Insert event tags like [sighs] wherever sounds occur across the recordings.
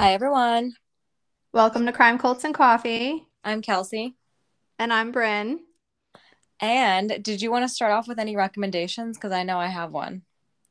Hi, everyone. Welcome to Crime Cults and Coffee. I'm Kelsey. And I'm Bryn. And did you want to start off with any recommendations? Because I know I have one.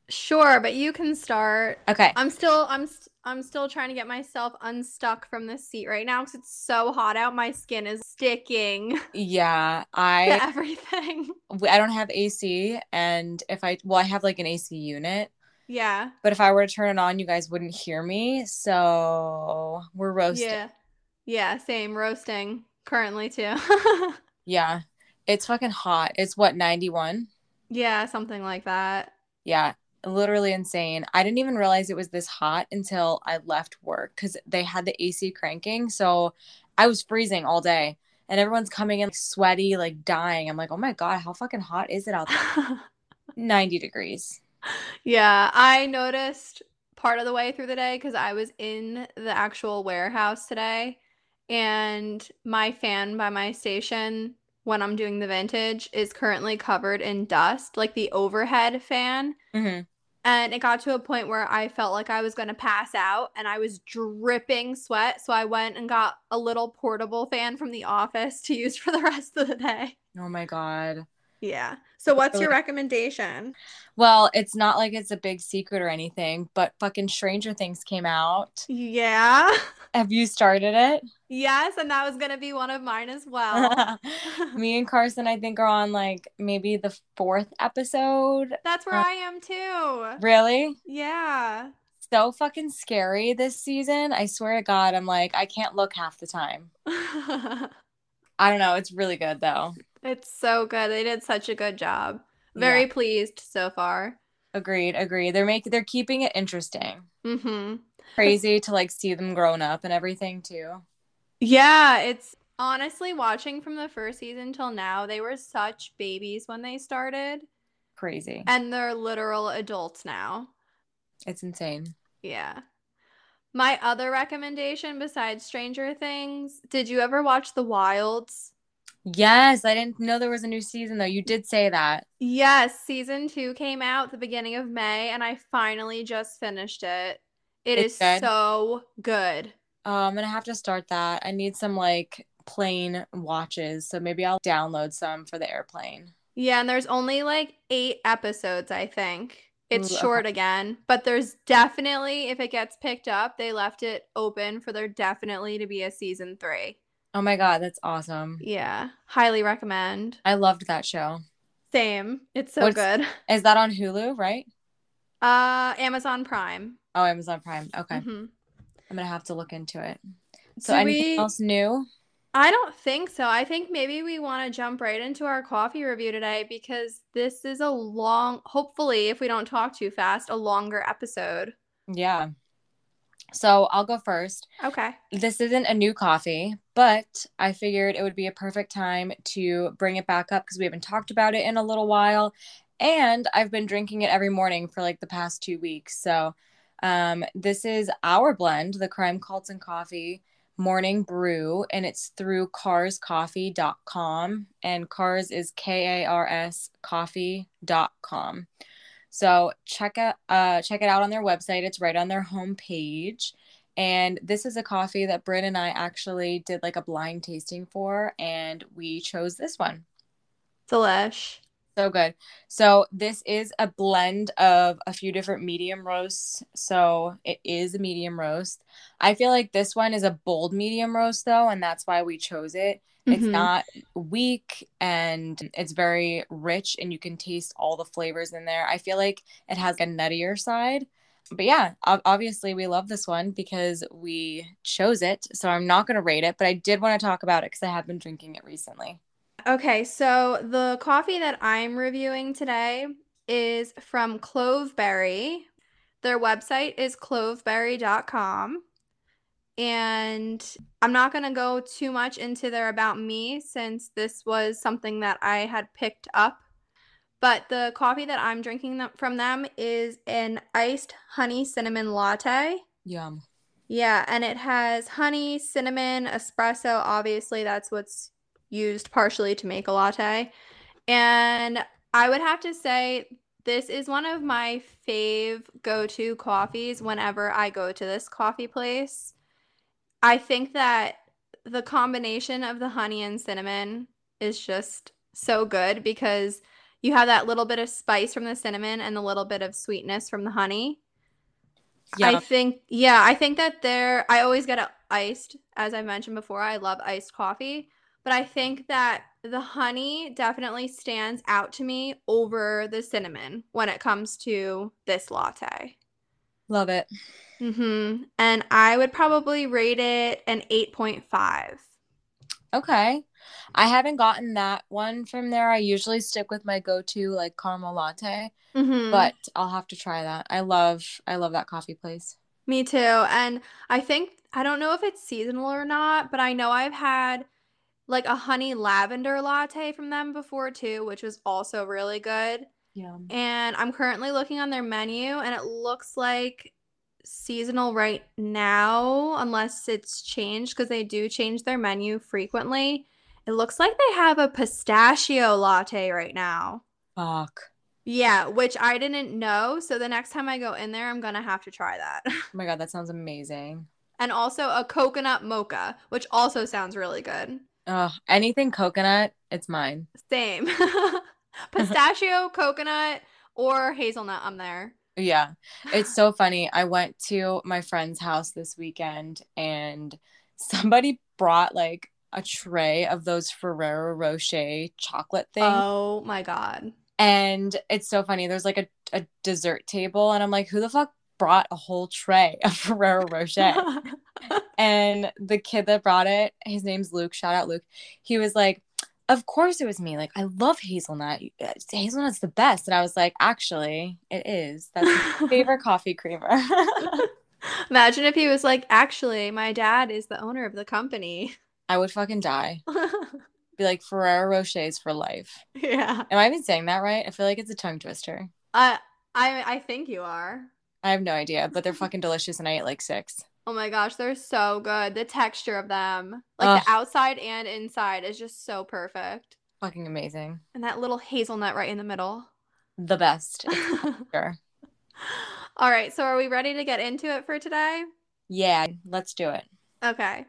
Sure, but you can start. Okay. I'm still I'm I'm still trying to get myself unstuck from this seat right now because it's so hot out. My skin is sticking. Yeah, I [laughs] everything. I don't have AC, and if I well, I have like an AC unit. Yeah. But if I were to turn it on, you guys wouldn't hear me. So we're roasting. Yeah. Yeah. Same roasting currently too. [laughs] yeah, it's fucking hot. It's what ninety one. Yeah, something like that. Yeah, literally insane. I didn't even realize it was this hot until I left work because they had the AC cranking. So I was freezing all day and everyone's coming in like, sweaty, like dying. I'm like, oh my God, how fucking hot is it out there? [laughs] 90 degrees. Yeah, I noticed part of the way through the day because I was in the actual warehouse today and my fan by my station when I'm doing the vintage is currently covered in dust, like the overhead fan. Mm-hmm. And it got to a point where I felt like I was going to pass out and I was dripping sweat. So I went and got a little portable fan from the office to use for the rest of the day. Oh my God. Yeah. So what's your recommendation? Well, it's not like it's a big secret or anything, but fucking Stranger Things came out. Yeah. [laughs] Have you started it? Yes, and that was going to be one of mine as well. [laughs] Me and Carson I think are on like maybe the 4th episode. That's where uh, I am too. Really? Yeah. So fucking scary this season. I swear to god, I'm like I can't look half the time. [laughs] I don't know, it's really good though. It's so good. They did such a good job. Very yeah. pleased so far. Agreed, agreed. They're making they're keeping it interesting. Mm-hmm. Crazy to like see them grown up and everything too. Yeah, it's honestly watching from the first season till now, they were such babies when they started. Crazy. And they're literal adults now. It's insane. Yeah. My other recommendation besides Stranger Things, did you ever watch The Wilds? Yes, I didn't know there was a new season though. You did say that. Yes, season two came out the beginning of May, and I finally just finished it. It it's is good. so good. Oh, I'm gonna have to start that. I need some like plane watches, so maybe I'll download some for the airplane. Yeah, and there's only like eight episodes, I think. It's short again, but there's definitely, if it gets picked up, they left it open for there definitely to be a season three. Oh my god, that's awesome. Yeah. Highly recommend. I loved that show. Same. It's so What's, good. [laughs] Is that on Hulu, right? Uh Amazon Prime. Oh, Amazon Prime. Okay. Mm-hmm. I'm gonna have to look into it. So Do anything we... else new? I don't think so. I think maybe we want to jump right into our coffee review today because this is a long, hopefully, if we don't talk too fast, a longer episode. Yeah. So I'll go first. Okay. This isn't a new coffee, but I figured it would be a perfect time to bring it back up because we haven't talked about it in a little while. And I've been drinking it every morning for like the past two weeks. So um, this is our blend, the Crime Cults and Coffee Morning Brew, and it's through karscoffee.com. And cars is K A R S coffee.com. So check it uh, check it out on their website. It's right on their homepage. And this is a coffee that Bryn and I actually did like a blind tasting for, and we chose this one. Delish. So good. So this is a blend of a few different medium roasts. So it is a medium roast. I feel like this one is a bold medium roast though, and that's why we chose it. It's mm-hmm. not weak and it's very rich and you can taste all the flavors in there. I feel like it has a nuttier side. But yeah, obviously we love this one because we chose it. So I'm not going to rate it, but I did want to talk about it because I have been drinking it recently. Okay, so the coffee that I'm reviewing today is from Cloveberry. Their website is cloveberry.com. And I'm not going to go too much into their about me since this was something that I had picked up. But the coffee that I'm drinking from them is an iced honey cinnamon latte. Yum. Yeah, and it has honey, cinnamon, espresso. Obviously, that's what's used partially to make a latte. And I would have to say this is one of my fave go to coffees whenever I go to this coffee place. I think that the combination of the honey and cinnamon is just so good because you have that little bit of spice from the cinnamon and the little bit of sweetness from the honey. Yeah. I think yeah, I think that there I always get it iced as I mentioned before. I love iced coffee, but I think that the honey definitely stands out to me over the cinnamon when it comes to this latte. Love it. Mm-hmm. And I would probably rate it an 8.5. Okay. I haven't gotten that one from there. I usually stick with my go-to like caramel latte, mm-hmm. but I'll have to try that. I love I love that coffee place. Me too. And I think I don't know if it's seasonal or not, but I know I've had like a honey lavender latte from them before too, which was also really good. Yeah. And I'm currently looking on their menu and it looks like seasonal right now unless it's changed because they do change their menu frequently. It looks like they have a pistachio latte right now. Fuck. Yeah, which I didn't know. So the next time I go in there, I'm going to have to try that. [laughs] oh my God, that sounds amazing. And also a coconut mocha, which also sounds really good. Oh, anything coconut, it's mine. Same. [laughs] [laughs] Pistachio, coconut, or hazelnut, I'm there. Yeah. It's so funny. I went to my friend's house this weekend and somebody brought like a tray of those Ferrero Rocher chocolate things. Oh my God. And it's so funny. There's like a, a dessert table, and I'm like, who the fuck brought a whole tray of [laughs] Ferrero Rocher? [laughs] and the kid that brought it, his name's Luke. Shout out Luke. He was like, of course it was me. Like, I love hazelnut. Hazelnut's the best. And I was like, actually, it is. That's my [laughs] favorite coffee creamer. [laughs] Imagine if he was like, actually, my dad is the owner of the company. I would fucking die. [laughs] Be like Ferrero Rochers for life. Yeah. Am I even saying that right? I feel like it's a tongue twister. Uh, I I think you are. I have no idea, but they're fucking delicious, and I ate like six. Oh my gosh, they're so good. The texture of them, like Ugh. the outside and inside, is just so perfect. Fucking amazing. And that little hazelnut right in the middle. The best. [laughs] sure. All right, so are we ready to get into it for today? Yeah, let's do it. Okay.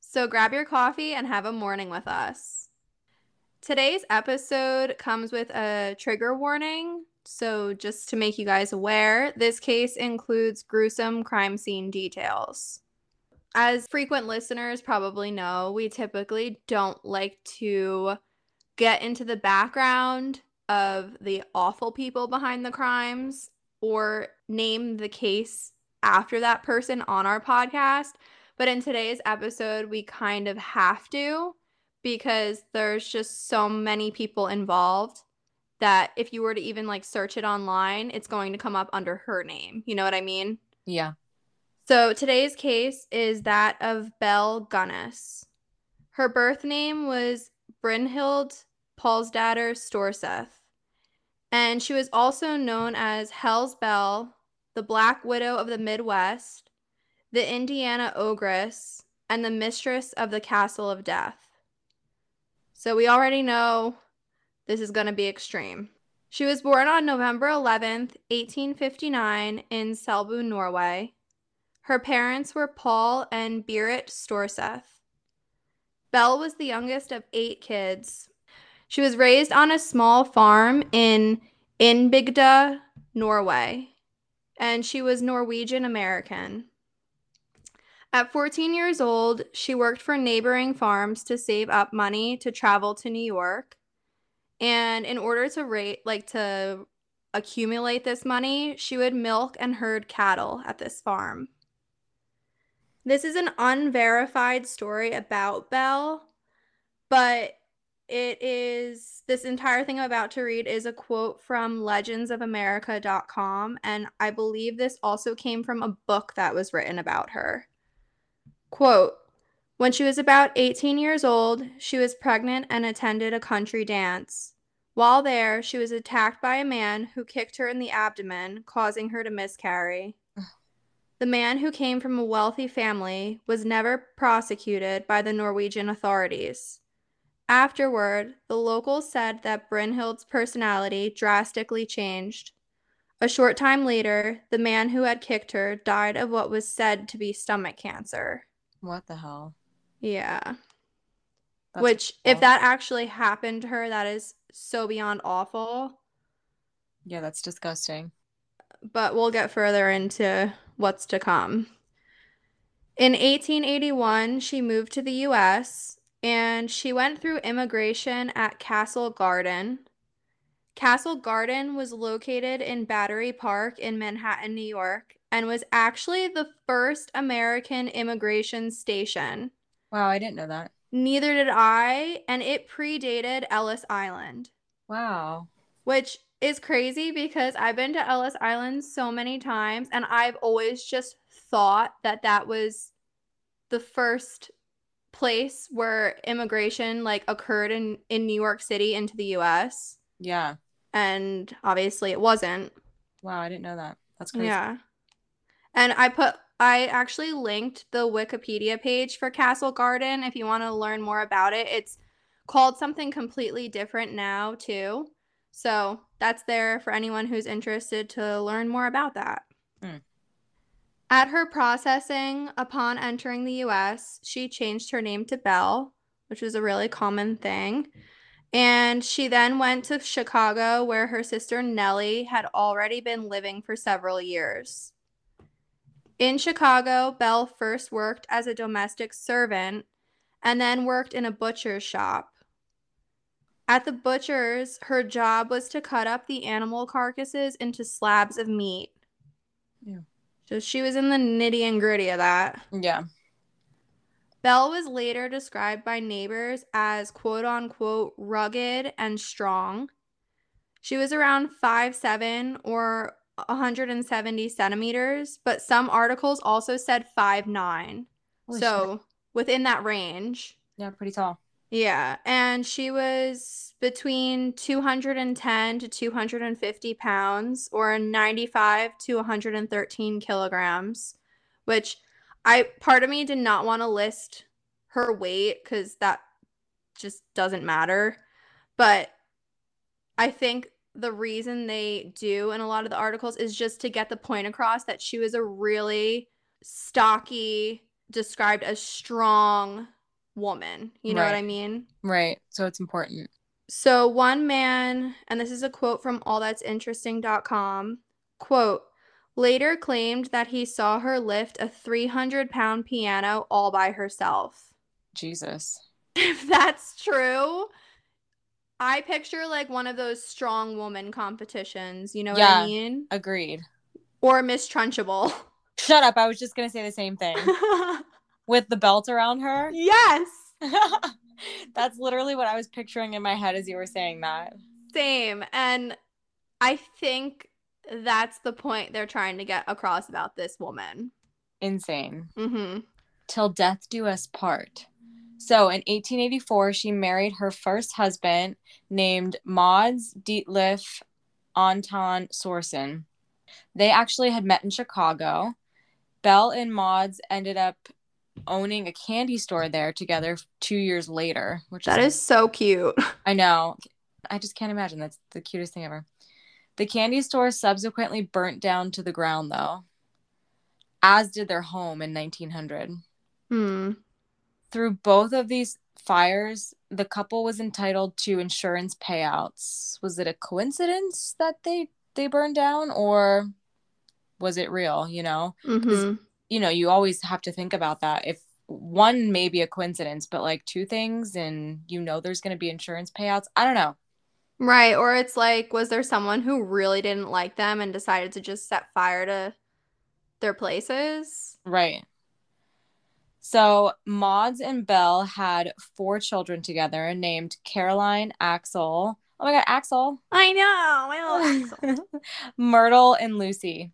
So grab your coffee and have a morning with us. Today's episode comes with a trigger warning. So, just to make you guys aware, this case includes gruesome crime scene details. As frequent listeners probably know, we typically don't like to get into the background of the awful people behind the crimes or name the case after that person on our podcast but in today's episode, we kind of have to because there's just so many people involved that if you were to even like search it online, it's going to come up under her name. You know what I mean? Yeah. So today's case is that of Belle Gunness. Her birth name was Brynhild Paulsdatter Storseth. And she was also known as Hell's Belle, the Black Widow of the Midwest, the Indiana Ogress, and the Mistress of the Castle of Death. So we already know this is going to be extreme. She was born on November 11th, 1859, in Selbu, Norway. Her parents were Paul and Berit Storseth. Belle was the youngest of eight kids. She was raised on a small farm in Innbygda, Norway, and she was Norwegian American. At 14 years old, she worked for neighboring farms to save up money to travel to New York. And in order to rate like to accumulate this money, she would milk and herd cattle at this farm. This is an unverified story about Belle, but it is this entire thing I'm about to read is a quote from legendsofamerica.com and I believe this also came from a book that was written about her. Quote, when she was about 18 years old, she was pregnant and attended a country dance. While there, she was attacked by a man who kicked her in the abdomen, causing her to miscarry. [sighs] The man, who came from a wealthy family, was never prosecuted by the Norwegian authorities. Afterward, the locals said that Brynhild's personality drastically changed. A short time later, the man who had kicked her died of what was said to be stomach cancer. What the hell? Yeah. That's Which, if that actually happened to her, that is so beyond awful. Yeah, that's disgusting. But we'll get further into what's to come. In 1881, she moved to the US and she went through immigration at Castle Garden. Castle Garden was located in Battery Park in Manhattan, New York, and was actually the first American immigration station. Wow, I didn't know that. Neither did I, and it predated Ellis Island, Wow. which is crazy because I've been to Ellis Island so many times and I've always just thought that that was the first place where immigration like occurred in in New York City into the US Yeah. and obviously it wasn't. Wow, I didn't know that. That's crazy. Yeah. And I put I actually linked the Wikipedia page for Castle Garden if you want to learn more about it. It's called something completely different now, too. So that's there for anyone who's interested to learn more about that. Hmm. At her processing upon entering the US, she changed her name to Belle, which was a really common thing. And she then went to Chicago, where her sister Nellie had already been living for several years. In Chicago, Belle first worked as a domestic servant and then worked in a butcher's shop. At the butcher's, her job was to cut up the animal carcasses into slabs of meat. Yeah. So she was in the nitty and gritty of that. Yeah. Belle was later described by neighbors as quote unquote rugged and strong. She was around 5'7 or 170 centimeters, but some articles also said 5'9. Holy so shit. within that range. Yeah, pretty tall. Yeah. And she was between 210 to 250 pounds or 95 to 113 kilograms, which I part of me did not want to list her weight because that just doesn't matter. But I think the reason they do in a lot of the articles is just to get the point across that she was a really stocky, described as strong woman. You know what I mean? Right. So it's important. So one man, and this is a quote from allthat'sinteresting.com, quote, later claimed that he saw her lift a 300 pound piano all by herself. Jesus. [laughs] If that's true, I picture like one of those strong woman competitions, you know what I Yeah. mean? Agreed. Or Miss Trunchbull. [laughs] Shut up. I was just going to say the same thing. [laughs] With the belt around her. yes. [laughs] That's literally what I was picturing in my head as you were saying that. Same. And I think that's the point they're trying to get across about this woman. Insane. Mm-hmm. Till death do us part. So in 1884, she married her first husband named Maud's Dietliff Anton Sorsen. They actually had met in Chicago. Belle and Maud's ended up owning a candy store there together two years later, which That is so cute. [laughs] I know. I just can't imagine. That's the cutest thing ever. The candy store subsequently burnt down to the ground, though, as did their home in 1900. Hmm. Through both of these fires, the couple was entitled to insurance payouts. Was it a coincidence that they they burned down, or was it real? You know, Mm-hmm. you know, you always have to think about that. If one may be a coincidence, but like two things, and you know, there's going to be insurance payouts. I don't know. Right. Or it's like, was there someone who really didn't like them and decided to just set fire to their places? Right. So Maud's and Belle had four children together named Caroline, Axel. Oh my God, Axel. I know. I love [laughs] Axel. Myrtle and Lucy.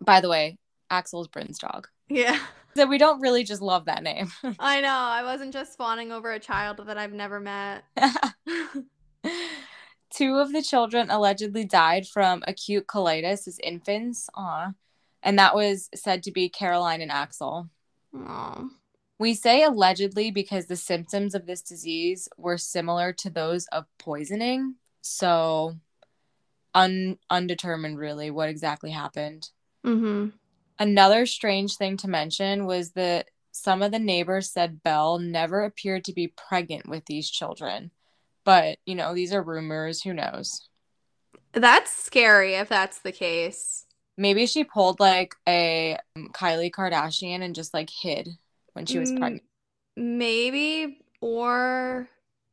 By the way, Axel's Bryn's dog. yeah. So we don't really just love that name. [laughs] I know. I wasn't just fawning over a child that I've never met. [laughs] Two of the children allegedly died from acute colitis as infants. Aw. And that was said to be Caroline and Axel. We say allegedly because the symptoms of this disease were similar to those of poisoning. So un- undetermined really what exactly happened. Mm-hmm. Another strange thing to mention was that some of the neighbors said Belle never appeared to be pregnant with these children. But, you know, these are rumors. Who knows? That's scary if that's the case. Maybe she pulled like a um, Kylie Kardashian and just like hid when she was Mm, pregnant. Maybe, or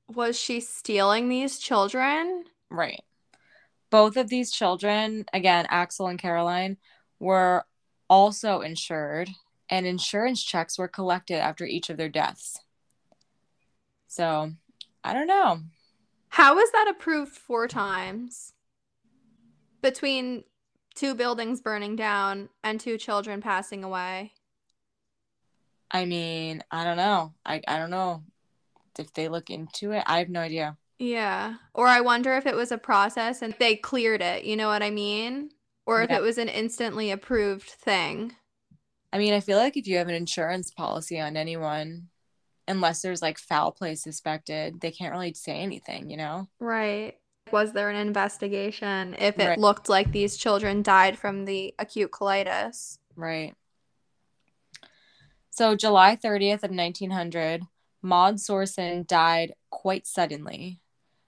was she stealing these children? Right. Both of these children, again, Axel and Caroline, were also insured, and insurance checks were collected after each of their deaths. So, I don't know. How was that approved four times? Between two buildings burning down and two children passing away. I mean, I don't know. I, I don't know if they look into it. I have no idea. Yeah. Or I wonder if it was a process and they cleared it, you know what I mean? Or if Yeah. it was an instantly approved thing. I mean, I feel like if you have an insurance policy on anyone, unless there's like foul play suspected, they can't really say anything, you know? Right. Was there an investigation if it Right. looked like these children died from the acute colitis? Right. So, July 30th of 1900, Maud Sorsen died quite suddenly.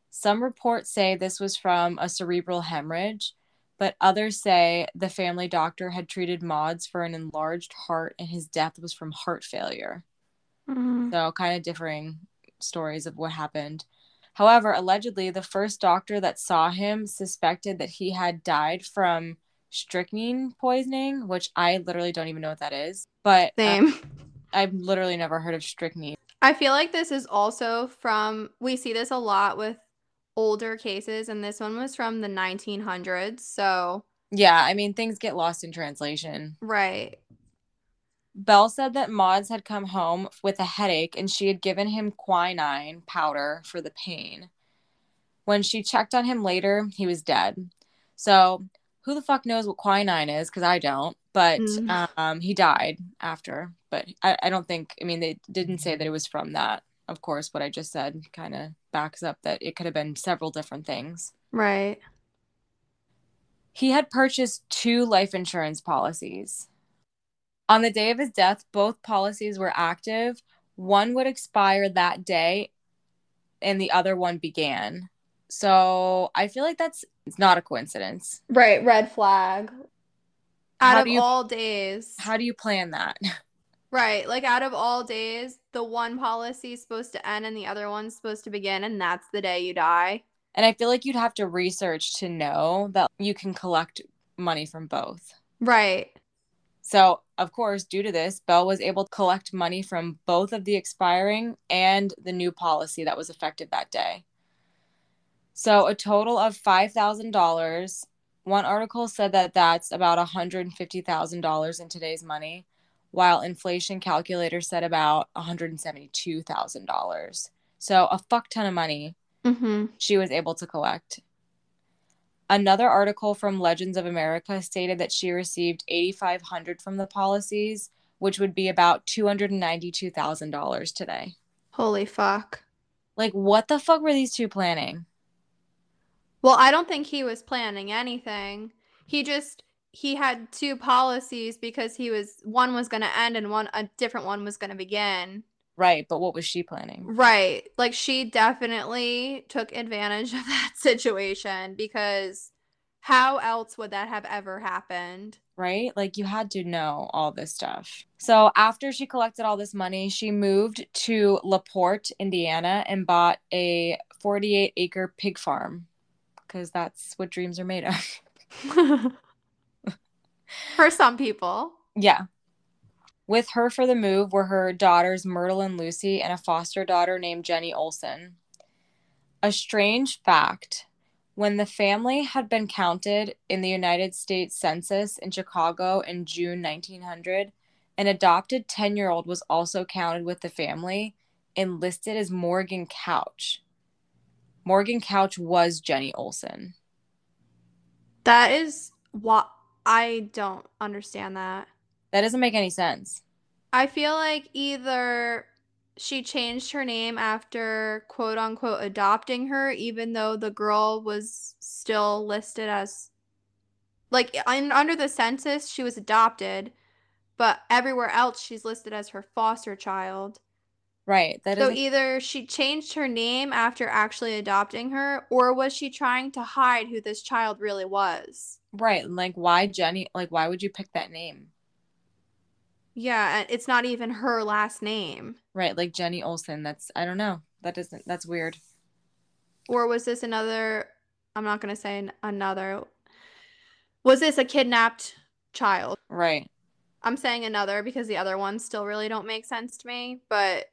Some reports say this was from a cerebral hemorrhage, but others say the family doctor had treated Maud's for an enlarged heart and his death was from heart failure. Mm. So, kind of differing stories of what happened. However, allegedly, the first doctor that saw him suspected that he had died from strychnine poisoning, which I literally don't even know what that is. But uh, Same. I've literally never heard of strychnine. I feel like this is also from, we see this a lot with older cases, and this one was from the 1900s. So, Yeah, I mean, things get lost in translation. right. Belle said that Maud's had come home with a headache and she had given him quinine powder for the pain. When she checked on him later, he was dead. So, who the fuck knows what quinine is? Because I don't. But Mm. um, he died after. But I, I don't think, I mean, they didn't say that it was from that. Of course, what I just said kind of backs up that it could have been several different things. Right. He had purchased two life insurance policies. On the day of his death, both policies were active. One would expire that day and the other one began. So I feel like that's it's not a coincidence. Right. Red flag. How Out of you- all days. How do you plan that? [laughs] Right. Like out of all days, the one policy is supposed to end and the other one's supposed to begin, and that's the day you die. And I feel like you'd have to research to know that you can collect money from both. Right. So, of course, due to this, Belle was able to collect money from both of the expiring and the new policy that was effective that day. So, a total of $5,000. One article said that that's about $150,000 in today's money, while inflation calculator said about $172,000. So, a fuck ton of money Mm-hmm. she was able to collect. Another article from Legends of America stated that she received 8500 from the policies, which would be about $292,000 today. Holy fuck. Like what the fuck were these two planning? Well, I don't think he was planning anything. He just he had two policies because he was one was going to end and one a different one was going to begin. Right, but what was she planning? Right. Like she definitely took advantage [laughs] of that situation because how else would that have ever happened? Right? Like you had to know all this stuff. So after she collected all this money, she moved to LaPorte, Indiana and bought a 48 acre pig farm because that's what dreams are made of. [laughs] For some people. Yeah. With her for the move were her daughters Myrtle and Lucy and a foster daughter named Jenny Olson. A strange fact when the family had been counted in the United States Census in Chicago in June 1900, an adopted 10 year old was also counted with the family and listed as Morgan Couch. Morgan Couch was Jenny Olson. That is what I don't understand that. That doesn't make any sense. I feel like either she changed her name after quote unquote adopting her, even though the girl was still listed as like in, under the census, she was adopted, but everywhere else she's listed as her foster child. Right. That So either she changed her name after actually adopting her, or was she trying to hide who this child really was? right. Like, why Jenny? Like, why would you pick that name? Yeah, it's not even her last name. Right. Like Jenny Olsen. That's I don't know. That doesn't. That's weird. Or was this another? I'm not going to say an- another. Was this a kidnapped child? Right. I'm saying another because the other ones still really don't make sense to me. But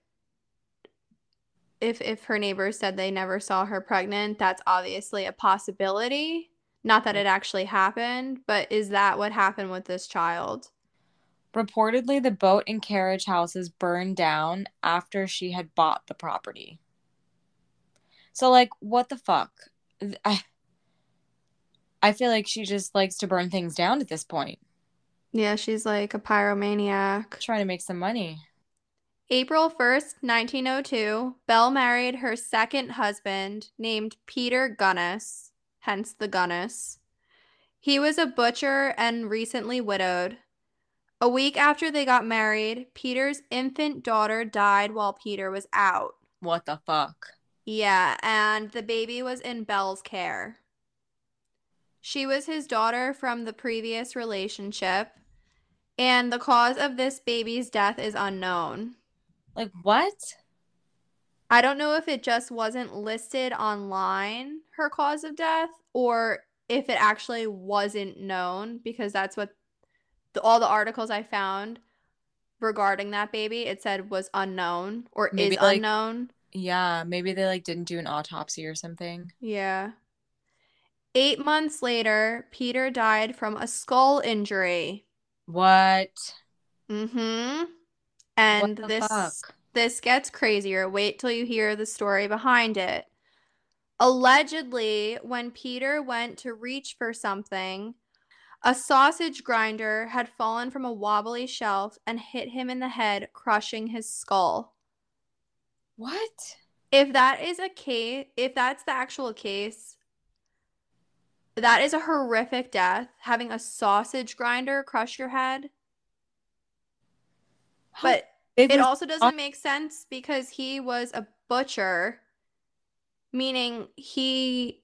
if if her neighbors said they never saw her pregnant, that's obviously a possibility. Not that it mm. actually happened, but is that what happened with this child? Reportedly, the boat and carriage houses burned down after she had bought the property. So, like, what the fuck? I, I feel like she just likes to burn things down at this point, Yeah, she's like a pyromaniac. trying to make some money. April 1st, 1902, Belle married her second husband named Peter Gunness, hence the Gunness. He was a butcher and recently widowed. A week after they got married, Peter's infant daughter died while Peter was out. What the fuck? Yeah, and the baby was in Belle's care. She was his daughter from the previous relationship, and the cause of this baby's death is unknown. Like, what? I don't know if it just wasn't listed online, her cause of death, or if it actually wasn't known, because that's what the, all the articles I found regarding that baby, it said was unknown or Maybe, is like- unknown. Yeah, maybe they like didn't do an autopsy or something. Yeah. Eight months later, Peter died from a skull injury. What? Mm-hmm. And what this fuck? this gets crazier. Wait till you hear the story behind it. Allegedly, when Peter went to reach for something, a sausage grinder had fallen from a wobbly shelf and hit him in the head, crushing his skull. What? If that is a case, if that's the actual case, that is a horrific death. Having a sausage grinder crush your head. But big it also doesn't make sense because he was a butcher, meaning he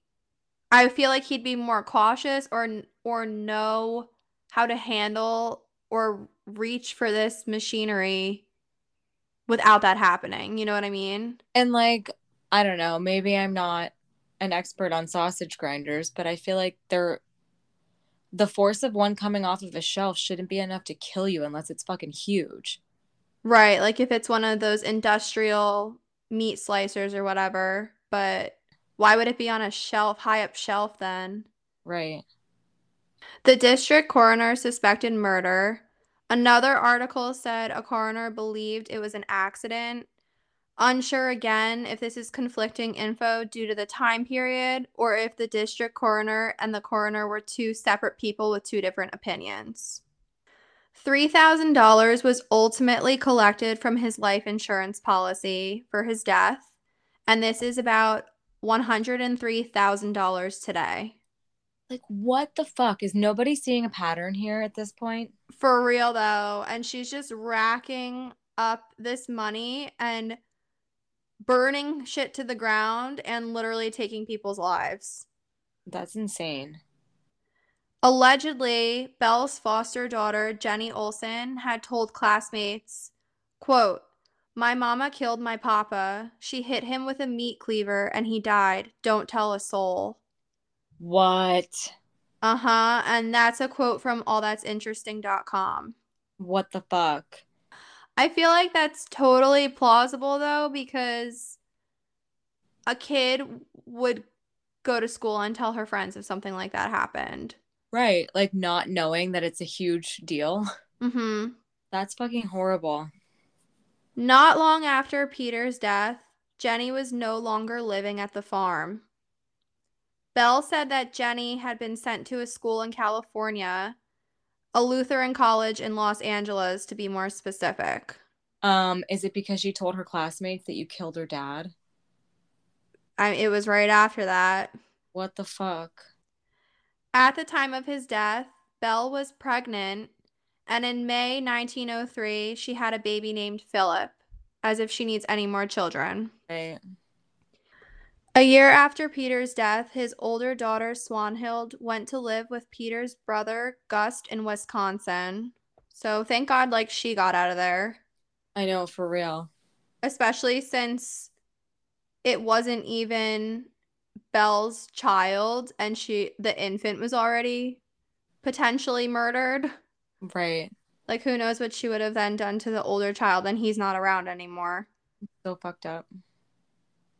I feel like he'd be more cautious or or know how to handle or reach for this machinery without that happening. You know what I mean? And like, I don't know, maybe I'm not an expert on sausage grinders, but I feel like they're the force of one coming off of a shelf shouldn't be enough to kill you unless it's fucking huge. Right, like if it's one of those industrial meat slicers or whatever, but why would it be on a shelf, high up shelf then? Right. The district coroner suspected murder. Another article said a coroner believed it was an accident. Unsure again if this is conflicting info due to the time period or if the district coroner and the coroner were two separate people with two different opinions. $3,000 was ultimately collected from his life insurance policy for his death, and this is about $103,000 today. Like, what the fuck? Is nobody seeing a pattern here at this point? For real though, and she's just racking up this money and burning shit to the ground and literally taking people's lives. That's insane. Allegedly, Belle's foster daughter, Jenny olson had told classmates, quote, My mama killed my papa. She hit him with a meat cleaver and he died. Don't tell a soul. What? Uh-huh. And that's a quote from allthat'sinteresting.com. What the fuck? I feel like that's totally plausible though, because a kid would go to school and tell her friends if something like that happened. Right. Like, not knowing that it's a huge deal. Mm-hmm. That's fucking horrible. Not long after Peter's death, Jenny was no longer living at the farm. Belle said that Jenny had been sent to a school in California, a Lutheran college in Los Angeles to be more specific. Um, is it because she told her classmates that you killed her dad? I, it was right after that. What the fuck? At the time of his death, Belle was pregnant And in May 1903, she had a baby named Philip, as if she needs any more children. Right. A year after Peter's death, his older daughter Swanhild went to live with Peter's brother Gust in Wisconsin. So thank God, like, she got out of there. I know, for real. Especially since it wasn't even Belle's child and she the infant was already potentially murdered. Right. Like who knows what she would have then done to the older child and he's not around anymore. So fucked up.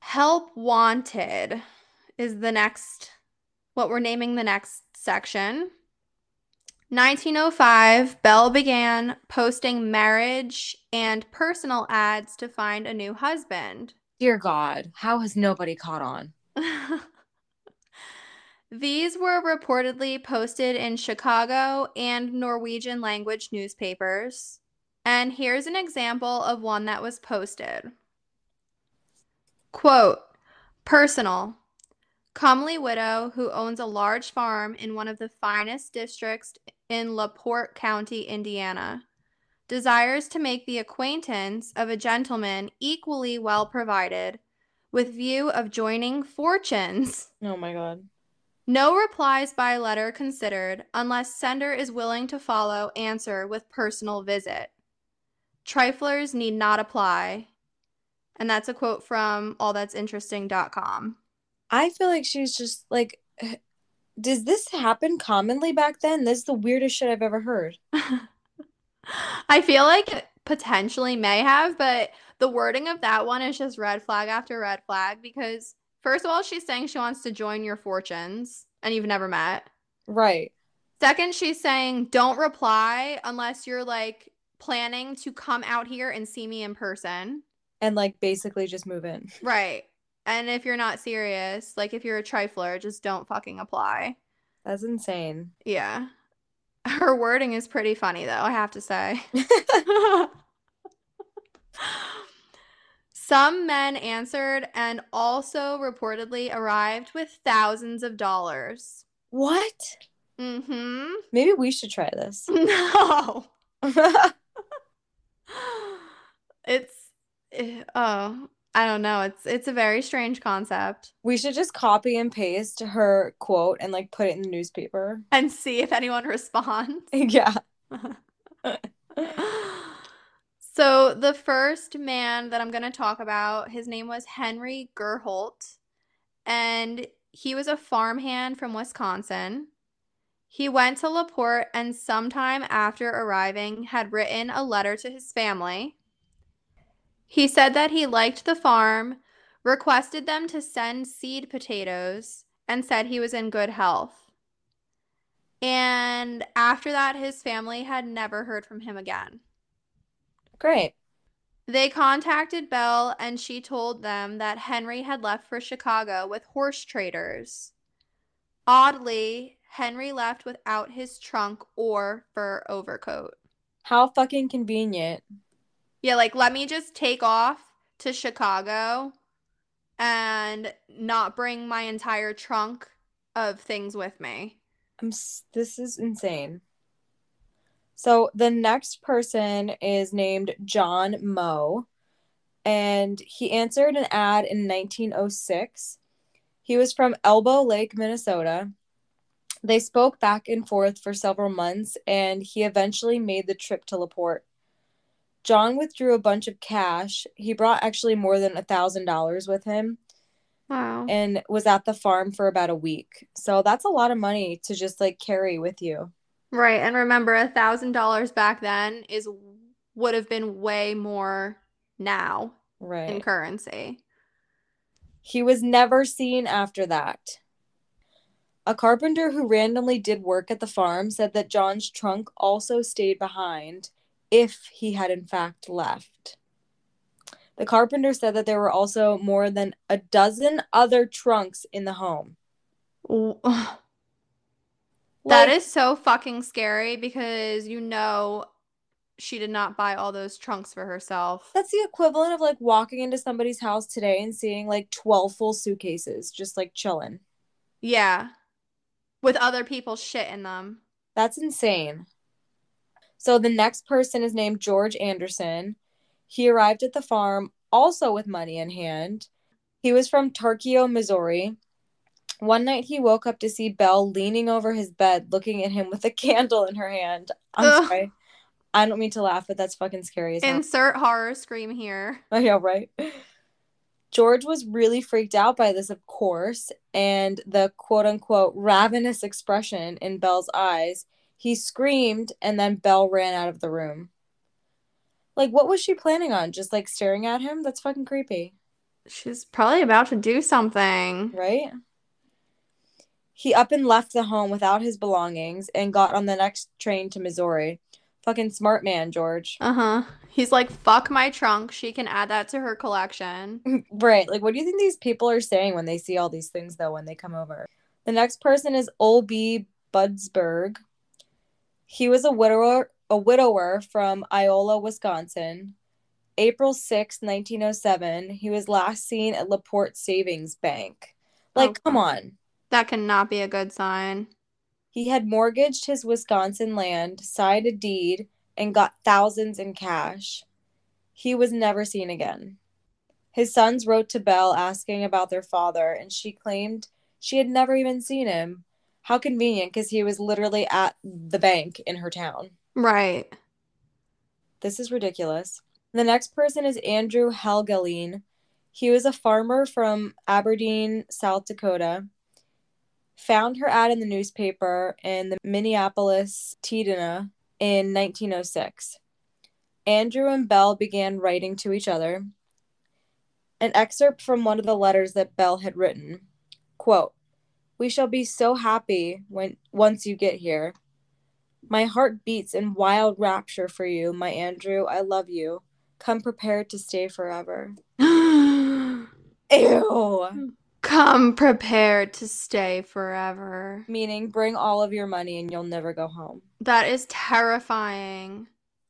Help wanted is the next what we're naming the next section. 1905, Belle began posting marriage and personal ads to find a new husband. Dear God, how has nobody caught on? [laughs] These were reportedly posted in Chicago and Norwegian language newspapers. And here's an example of one that was posted. Quote, personal. Comely widow who owns a large farm in one of the finest districts in LaPorte County, Indiana, desires to make the acquaintance of a gentleman equally well provided with view of joining fortunes. Oh my God. No replies by letter considered unless sender is willing to follow answer with personal visit. Triflers need not apply. And that's a quote from allthat'sinteresting.com. I feel like she's just like, [sighs] does this happen commonly back then? This is the weirdest shit I've ever heard. [laughs] I feel like it potentially may have, but the wording of that one is just red flag after red flag because, first of all, she's saying she wants to join your fortunes and you've never met. Right. Second, she's saying don't reply unless you're like planning to come out here and see me in person. And like basically just move in. Right. And if you're not serious, like if you're a trifler, just don't fucking apply. That's insane. Yeah. Her wording is pretty funny though, I have to say. [laughs] Some men answered and also reportedly arrived with thousands of dollars. What? Mm-hmm. Maybe we should try this. [laughs] No. [laughs] it's Eh, oh, I don't know. It's it's a very strange concept. we should just copy and paste her quote and like put it in the newspaper. And see if anyone [laughs] responds. [laughs] yeah. [laughs] so the first man that I'm going to talk about, his name was Henry Gurholt, and he was a farmhand from Wisconsin. He went to Laporte and sometime after arriving had written a letter to his family. He said that he liked the farm, requested them to send seed potatoes, and said he was in good health. And after that, his family had never heard from him again. Great. They contacted Belle and she told them that Henry had left for Chicago with horse traders. Oddly, Henry left without his trunk or fur overcoat. How fucking convenient. Yeah, like let me just take off to Chicago and not bring my entire trunk of things with me. I'm s- this is insane. So the next person is named John Moe, and he answered an ad in 1906. He was from Elbow Lake, Minnesota. They spoke back and forth for several months, and he eventually made the trip to Laporte. John withdrew a bunch of cash. He brought actually more than a thousand dollars with him Wow. and was at the farm for about a week. So that's a lot of money to just like carry with you. Right. And remember, a thousand dollars back then is would have been way more now right. in currency. He was never seen after that. A carpenter who randomly did work at the farm said that John's trunk also stayed behind if he had in fact left. The carpenter said that there were also more than a dozen other trunks in the home. [sighs] that Like, is so fucking scary because you know she did not buy all those trunks for herself. That's the equivalent of like walking into somebody's house today and seeing like 12 full suitcases just like chilling. Yeah. With other people's shit in them. That's insane. So the next person is named George Anderson. He arrived at the farm also with money in hand. He was from Tarkio, Missouri. One night he woke up to see Belle leaning over his bed, looking at him with a [laughs] candle in her hand. I'm Ugh. sorry. I don't mean to laugh, but that's fucking scary as hell. Insert horror scream here. [laughs] I know, right? George was really freaked out by this, of course, and the quote unquote ravenous expression in Belle's eyes. He screamed, and then Belle ran out of the room. Like, what was she planning on? Just like staring at him? That's fucking creepy, She's probably about to do something. right? He up and left the home without his belongings and got on the next train to Missouri. Fucking smart man, George. Uh huh. He's like, fuck my trunk. She can add that to her collection. [laughs] Right. Like, what do you think these people are saying when they see all these things, though, when they come over? The next person is Ole B. Budsberg. He was a widower, a widower from Iola, Wisconsin. April 6, 1907, he was last seen at LaPorte Savings Bank. Like, Oh, come on. That cannot be a good sign. He had mortgaged his Wisconsin land, signed a deed, and got thousands in cash. He was never seen again. His sons wrote to Belle asking about their father, and she claimed she had never even seen him. How convenient, because he was literally at the bank in her town. Right. This is ridiculous. The next person is Andrew Helgelien. He was a farmer from Aberdeen, South Dakota. Found her ad in the newspaper in the Minneapolis Tidende in 1906. Andrew and Belle began writing to each other. An excerpt from one of the letters that Belle had written. Quote, "We shall be so happy when once you get here. My heart beats in wild rapture for you, my Andrew. I love you. Come prepared to stay forever." [gasps] Ew. Come prepared to stay forever. Meaning, bring all of your money and you'll never go home. That is terrifying.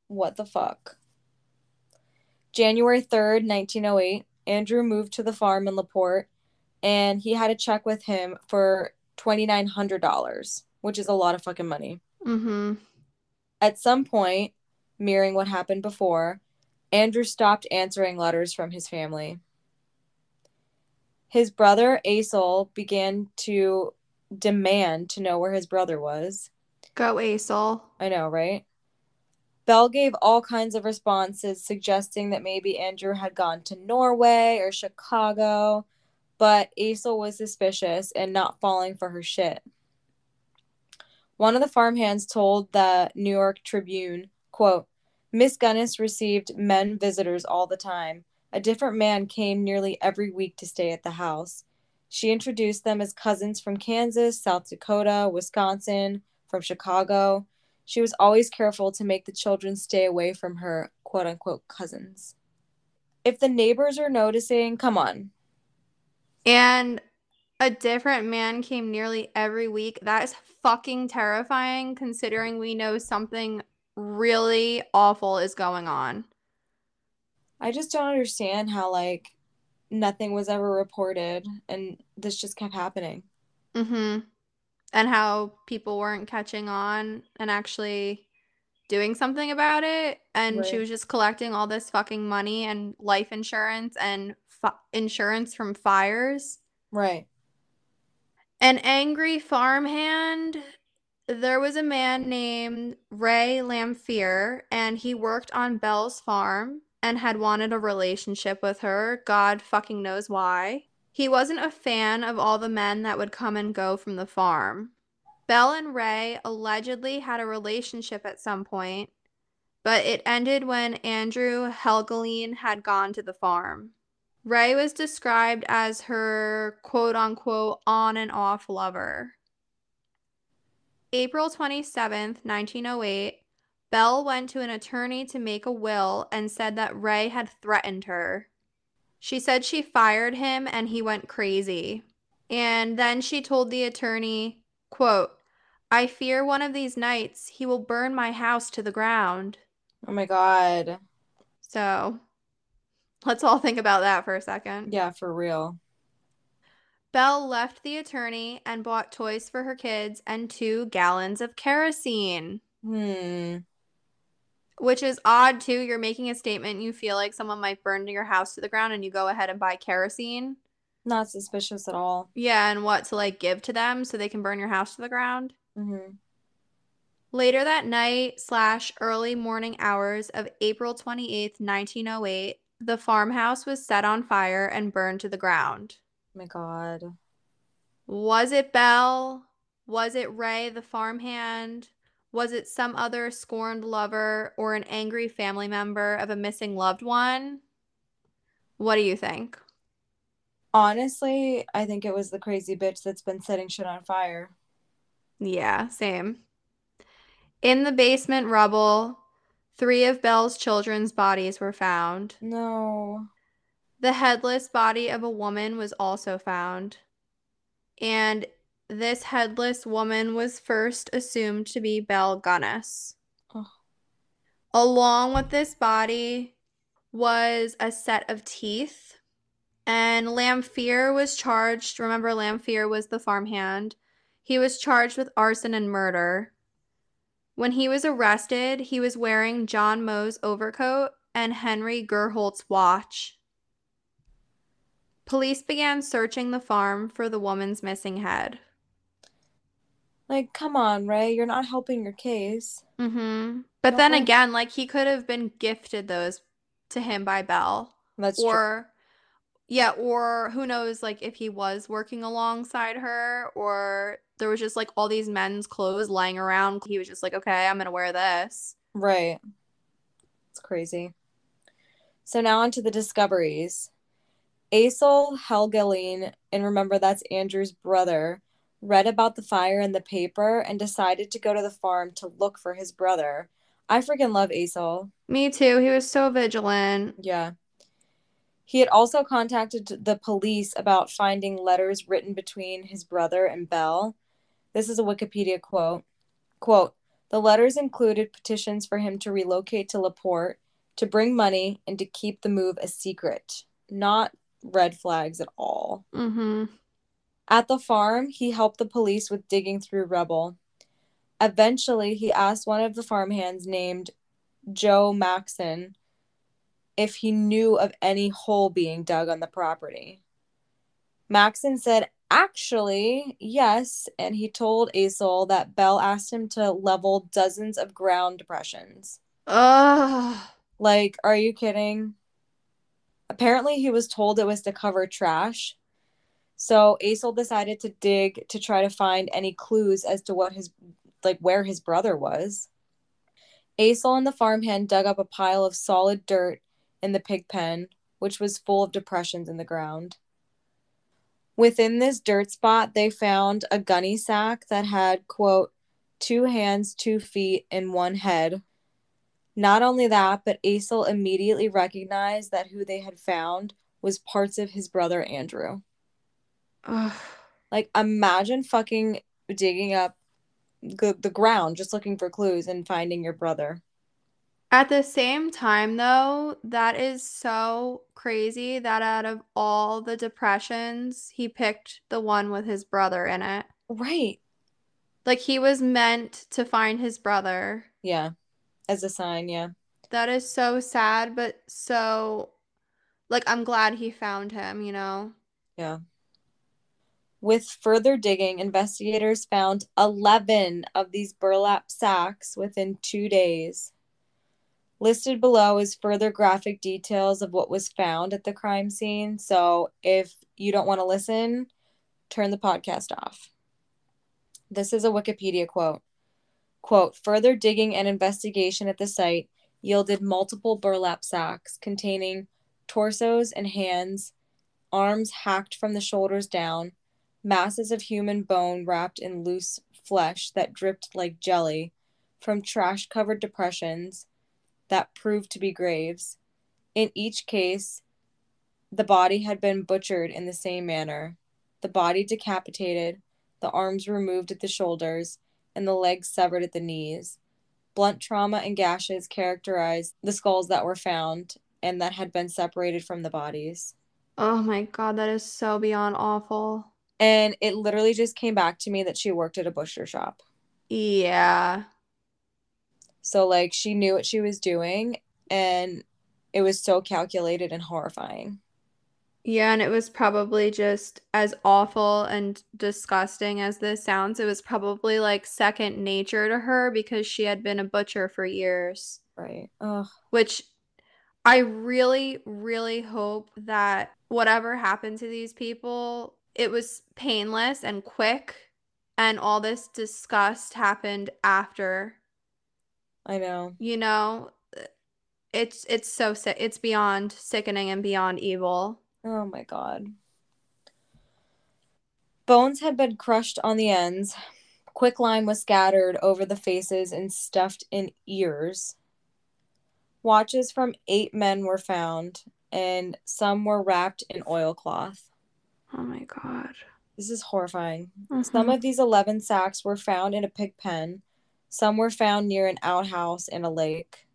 What the fuck? January 3rd, 1908, Andrew moved to the farm in LaPorte and he had a check with him for $2,900, which is a lot of fucking money. Mm-hmm. At some point, mirroring what happened before, Andrew stopped answering letters from his family. His brother, Asol, began to demand to know where his brother was. Go Asol. I know, right? Belle gave all kinds of responses suggesting that maybe Andrew had gone to Norway or Chicago, but Asel was suspicious and not falling for her shit. One of the farmhands told the New York Tribune, quote, Miss Gunness received men visitors all the time. A different man came nearly every week to stay at the house. She introduced them as cousins from Kansas, South Dakota, Wisconsin, from Chicago. She was always careful to make the children stay away from her quote unquote cousins. If the neighbors are noticing, come on. And a different man came nearly every week. That is fucking terrifying considering we know something really awful is going on. I just don't understand how, like, nothing was ever reported and this just kept happening. Mm-hmm. And how people weren't catching on and actually doing something about it. And she was just collecting all this fucking money and life insurance and fi- insurance from fires. Right. An angry farmhand. There was a man named Ray Lamphere, and he worked on Belle's farm and had wanted a relationship with her. God fucking knows why. He wasn't a fan of all the men that would come and go from the farm. Belle and Ray allegedly had a relationship at some point, but it ended when Andrew Helgelien had gone to the farm. Ray was described as her quote unquote on and off lover. April 27th, 1908, Belle went to an attorney to make a will and said that Ray had threatened her. She said she fired him and he went crazy. And then she told the attorney, quote, I fear one of these nights he will burn my house to the ground. Oh my God. So let's all think about that for a second. Yeah, for real. Belle left the attorney and bought toys for her kids and two gallons of kerosene. Hmm. Which is odd too. You're making a statement. You feel like someone might burn your house to the ground, and you go ahead and buy kerosene. Not suspicious at all. Yeah, and what to like give to them so they can burn your house to the ground. Mm-hmm. Later that night slash early morning hours of April 28th, 1908, the farmhouse was set on fire and burned to the ground. Oh my God. Was it Belle? Was it Ray, the farmhand? Was it some other scorned lover or an angry family member of a missing loved one? What do you think? Honestly, I think it was the crazy bitch that's been setting shit on fire. Yeah, same. In the basement rubble, three of Belle's children's bodies were found. No. The headless body of a woman was also found. And this headless woman was first assumed to be Belle Gunness. Oh. Along with this body was a set of teeth. And Lamphere was charged. Remember, Lamphere was the farmhand. He was charged with arson and murder. When he was arrested, he was wearing John Moe's overcoat and Henry Gurholt's watch. Police began searching the farm for the woman's missing head. Like, come on, Ray, you're not helping your case. Mm-hmm. But then again, like he could have been gifted those to him by Belle. That's or true. yeah, or who knows like if he was working alongside her or there was just like all these men's clothes lying around. He was just like, okay, I'm gonna wear this. Right. It's crazy. So now on to the discoveries. Aysel Helgelien, and remember that's Andrew's brother, read about the fire in the paper and decided to go to the farm to look for his brother. I freaking love Aysel. Me too. He was so vigilant. Yeah. He had also contacted the police about finding letters written between his brother and Belle. This is a Wikipedia quote. Quote, the letters included petitions for him to relocate to LaPorte, to bring money, and to keep the move a secret. Not red flags at all. Mm-hmm. At the farm, he helped the police with digging through rubble. Eventually, he asked one of the farmhands named Joe Maxon if he knew of any hole being dug on the property. Maxon said Actually, yes. And he told Aysel that Belle asked him to level dozens of ground depressions. Ugh. Like, are you kidding? Apparently, he was told it was to cover trash. So Aysel decided to dig to try to find any clues as to what his, like, where his brother was. Aysel and the farmhand dug up a pile of solid dirt in the pig pen, which was full of depressions in the ground. Within this dirt spot, they found a gunny sack that had, quote, two hands, two feet, and one head. Not only that, but Aysel immediately recognized that who they had found was parts of his brother Andrew. Ugh. Like, imagine fucking digging up the, the ground just looking for clues and finding your brother. At the same time, though, that is so crazy that out of all the depressions, he picked the one with his brother in it. Right. Like he was meant to find his brother. Yeah. As a sign, yeah. That is so sad, but so like I'm glad he found him, you know? Yeah. With further digging, investigators found 11 of these burlap sacks within two days. Listed below is further graphic details of what was found at the crime scene. So if you don't want to listen, turn the podcast off. This is a Wikipedia quote. Quote, further digging and investigation at the site yielded multiple burlap sacks containing torsos and hands, arms hacked from the shoulders down, masses of human bone wrapped in loose flesh that dripped like jelly from trash covered depressions, that proved to be graves. In each case, the body had been butchered in the same manner the body decapitated, the arms removed at the shoulders, and the legs severed at the knees. Blunt trauma and gashes characterized the skulls that were found and that had been separated from the bodies. Oh my god, that is so beyond awful. And it literally just came back to me that she worked at a butcher shop. Yeah. So, like, she knew what she was doing, and it was so calculated and horrifying. Yeah, and it was probably just as awful and disgusting as this sounds. It was probably like second nature to her because she had been a butcher for years. Right. Ugh. Which I really, really hope that whatever happened to these people, it was painless and quick, and all this disgust happened after. I know. You know, it's it's so sick. It's beyond sickening and beyond evil. Oh my god. Bones had been crushed on the ends. Quicklime was scattered over the faces and stuffed in ears. Watches from eight men were found, and some were wrapped in oilcloth. Oh my god. This is horrifying. Mm-hmm. Some of these 11 sacks were found in a pig pen, some were found near an outhouse in a lake.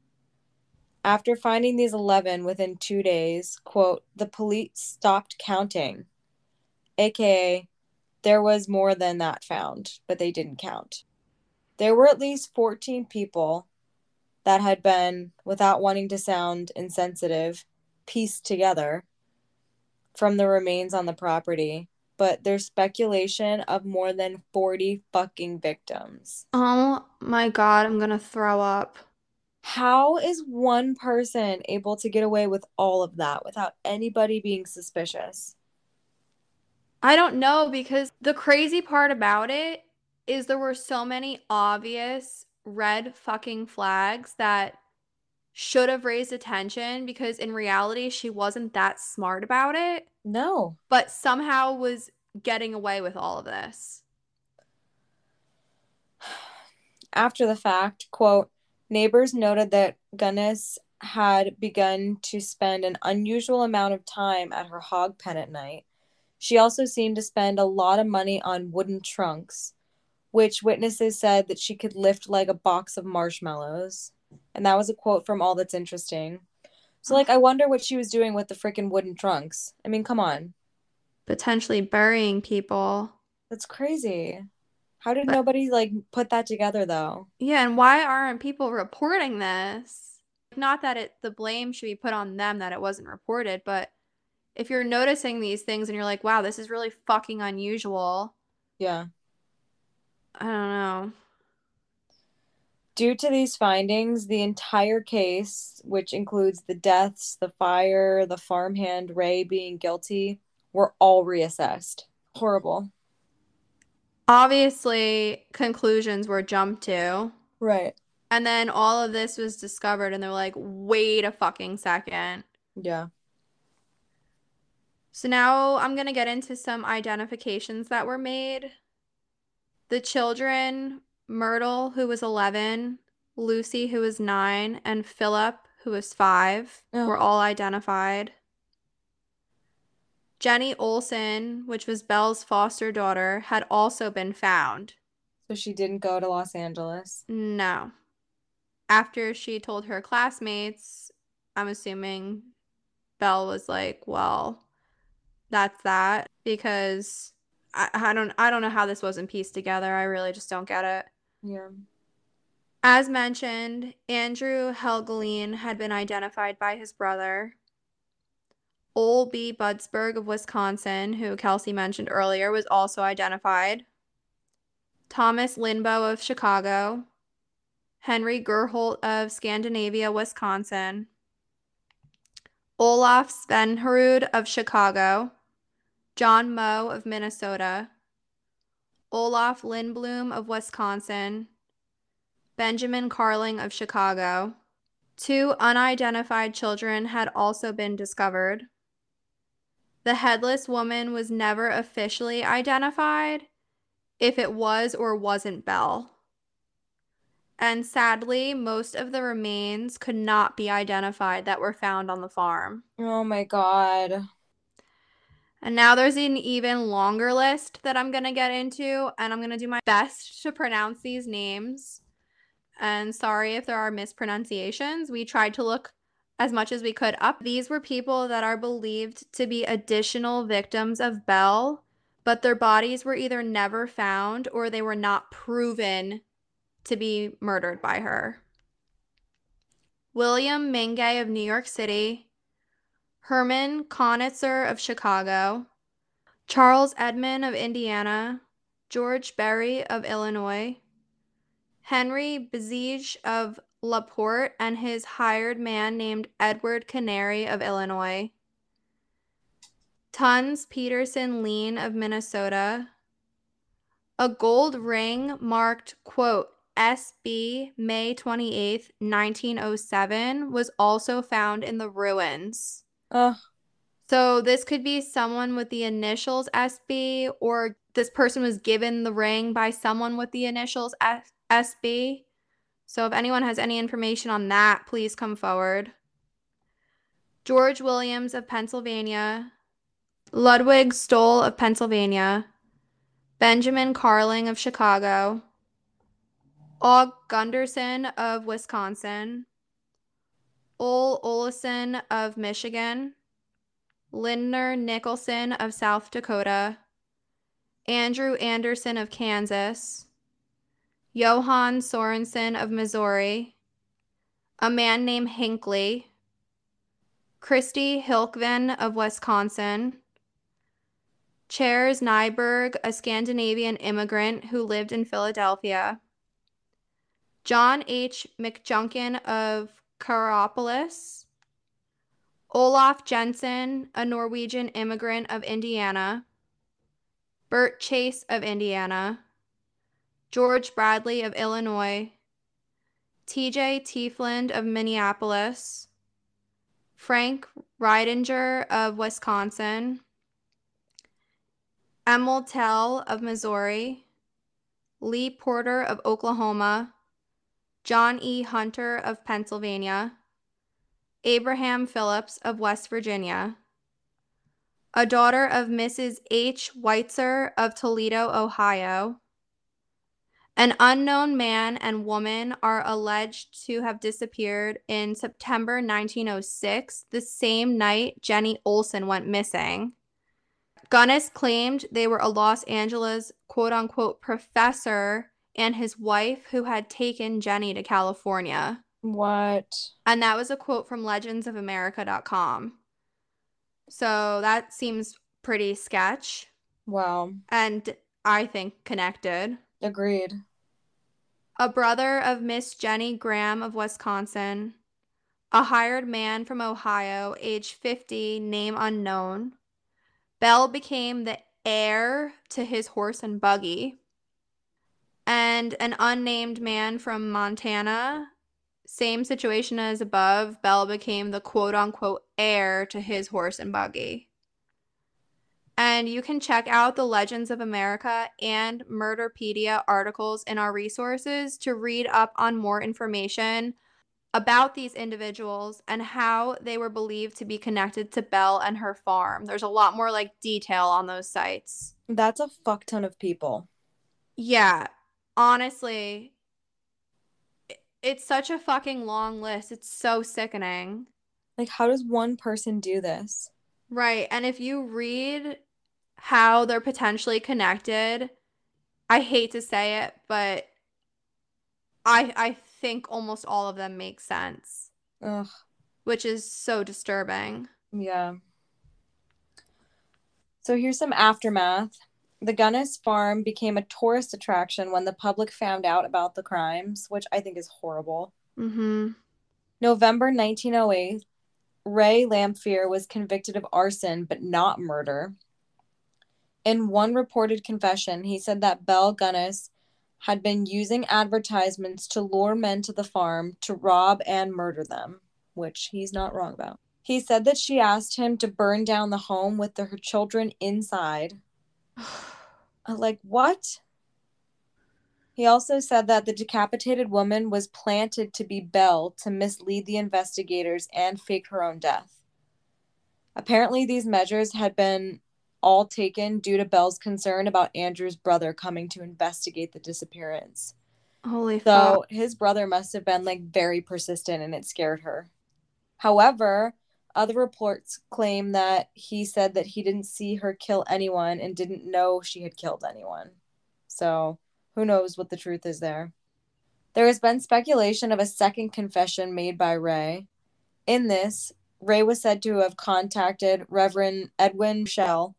After finding these 11 within two days, quote, the police stopped counting, aka, there was more than that found, but they didn't count. There were at least 14 people that had been, without wanting to sound insensitive, pieced together from the remains on the property, but there's speculation of more than 40 fucking victims. Oh my god, I'm gonna throw up. How is one person able to get away with all of that without anybody being suspicious? I don't know because the crazy part about it is there were so many obvious red fucking flags that should have raised attention because in reality she wasn't that smart about it. No. But somehow was getting away with all of this. [sighs] After the fact, quote, neighbors noted that Gunness had begun to spend an unusual amount of time at her hog pen at night. She also seemed to spend a lot of money on wooden trunks, which witnesses said that she could lift like a box of marshmallows. And that was a quote from All That's Interesting. So, like, I wonder what she was doing with the freaking wooden trunks. I mean, come on. Potentially burying people. That's crazy. How did But- nobody, like, put that together, though? Yeah, and why aren't people reporting this? Not that it the blame should be put on them that it wasn't reported, but if you're noticing these things and you're like, wow, this is really fucking unusual. Yeah. I don't know. Due to these findings, the entire case, which includes the deaths, the fire, the farmhand Ray being guilty, were all reassessed. Horrible. Obviously, conclusions were jumped to. Right. And then all of this was discovered, and they're like, wait a fucking second. Yeah. So now I'm going to get into some identifications that were made. The children, Myrtle, who was 11, Lucy, who was 9, and Philip, who was 5, Oh. were all identified. Jenny Olson, which was Belle's foster daughter, had also been found. So she didn't go to Los Angeles. No. After she told her classmates, I'm assuming Belle was like, "Well, that's that," because I, I don't I don't know how this wasn't pieced together. I really just don't get it. Yeah. As mentioned, Andrew Helgelien had been identified by his brother. Ole B. Budsberg of Wisconsin, who Kelsey mentioned earlier, was also identified. Thomas Linbo of Chicago. Henry Gurholt of Scandinavia, Wisconsin. Olaf Svenherud of Chicago. John Moe of Minnesota. Olaf Lindblom of Wisconsin. Benjamin Carling of Chicago. Two unidentified children had also been discovered. The headless woman was never officially identified if it was or wasn't Belle. And sadly, most of the remains could not be identified that were found on the farm. Oh my god. And now there's an even longer list that I'm going to get into, and I'm going to do my best to pronounce these names. And sorry if there are mispronunciations. We tried to look as much as we could up. These were people that are believed to be additional victims of Belle, but their bodies were either never found or they were not proven to be murdered by her. William Mingay of New York City, Herman Conitzer of Chicago, Charles Edmond of Indiana, George Berry of Illinois, Henry Bezige of LaPorte, and his hired man named Edward Canary of Illinois, Tons Peterson Lean of Minnesota, a gold ring marked, quote, SB May 28th, 1907 was also found in the ruins. Ugh. So this could be someone with the initials SB or this person was given the ring by someone with the initials S- SB. So if anyone has any information on that, please come forward. George Williams of Pennsylvania, Ludwig Stoll of Pennsylvania, Benjamin Carling of Chicago, Og Gunderson of Wisconsin, Ole Olison of Michigan, Lindner Nicholson of South Dakota, Andrew Anderson of Kansas, Johann Sorensen of Missouri, a man named Hinckley, Christy Hilkven of Wisconsin, Chairs Nyberg, a Scandinavian immigrant who lived in Philadelphia, John H. McJunkin of Karopolis, Olaf Jensen, a Norwegian immigrant of Indiana, Bert Chase of Indiana, George Bradley of Illinois, TJ Tiefland of Minneapolis, Frank Ridinger of Wisconsin, Emil Tell of Missouri, Lee Porter of Oklahoma, John E. Hunter of Pennsylvania, Abraham Phillips of West Virginia, a daughter of Mrs. H. Weitzer of Toledo, Ohio. An unknown man and woman are alleged to have disappeared in September 1906, the same night Jenny Olson went missing. Gunness claimed they were a Los Angeles quote unquote professor and his wife who had taken Jenny to California. What? And that was a quote from legendsofamerica.com. So that seems pretty sketch Wow. and I think connected. Agreed. A brother of Miss Jenny Graham of Wisconsin, a hired man from Ohio, age 50, name unknown. Belle became the heir to his horse and buggy. And an unnamed man from Montana, same situation as above, Belle became the quote unquote heir to his horse and buggy. And you can check out the Legends of America and Murderpedia articles in our resources to read up on more information about these individuals and how they were believed to be connected to Belle and her farm. There's a lot more like detail on those sites. That's a fuck ton of people. Yeah, honestly, it's such a fucking long list. It's so sickening. Like, how does one person do this? Right. And if you read how they're potentially connected, I hate to say it, but I I think almost all of them make sense, Ugh. which is so disturbing. Yeah. So here's some aftermath. The Gunness farm became a tourist attraction when the public found out about the crimes, which I think is horrible. Mm-hmm. November 1908, Ray Lamphere was convicted of arson but not murder. In one reported confession, he said that Belle Gunness had been using advertisements to lure men to the farm to rob and murder them, which he's not wrong about. He said that she asked him to burn down the home with the, her children inside. [sighs] Uh, Like, what? He also said that the decapitated woman was planted to be Belle to mislead the investigators and fake her own death. Apparently, these measures had been all taken due to Belle's concern about Andrew's brother coming to investigate the disappearance. Holy fuck. So his brother must have been like very persistent and it scared her. However, other reports claim that he said that he didn't see her kill anyone and didn't know she had killed anyone. So who knows what the truth is there. There has been speculation of a second confession made by Ray. In this, Ray was said to have contacted Reverend Edwin Schell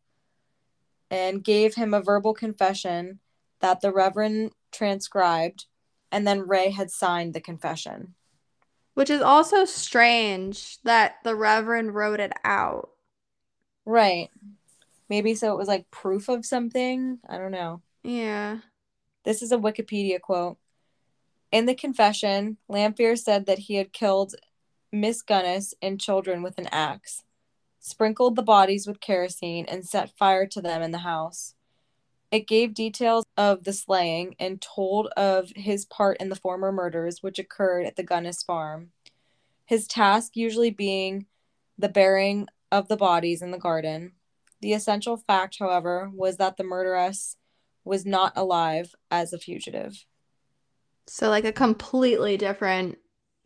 and gave him a verbal confession that the Reverend transcribed, and then Ray had signed the confession. Which is also strange that the Reverend wrote it out. Right. Maybe so it was like proof of something. I don't know. Yeah. This is a Wikipedia quote. In the confession, Lamphere said that he had killed Miss Gunness and children with an axe, sprinkled the bodies with kerosene, and set fire to them in the house. It gave details of the slaying and told of his part in the former murders which occurred at the Gunness farm. His task usually being the burying of the bodies in the garden. The essential fact, however, was that the murderess was not alive as a fugitive. So, like a completely different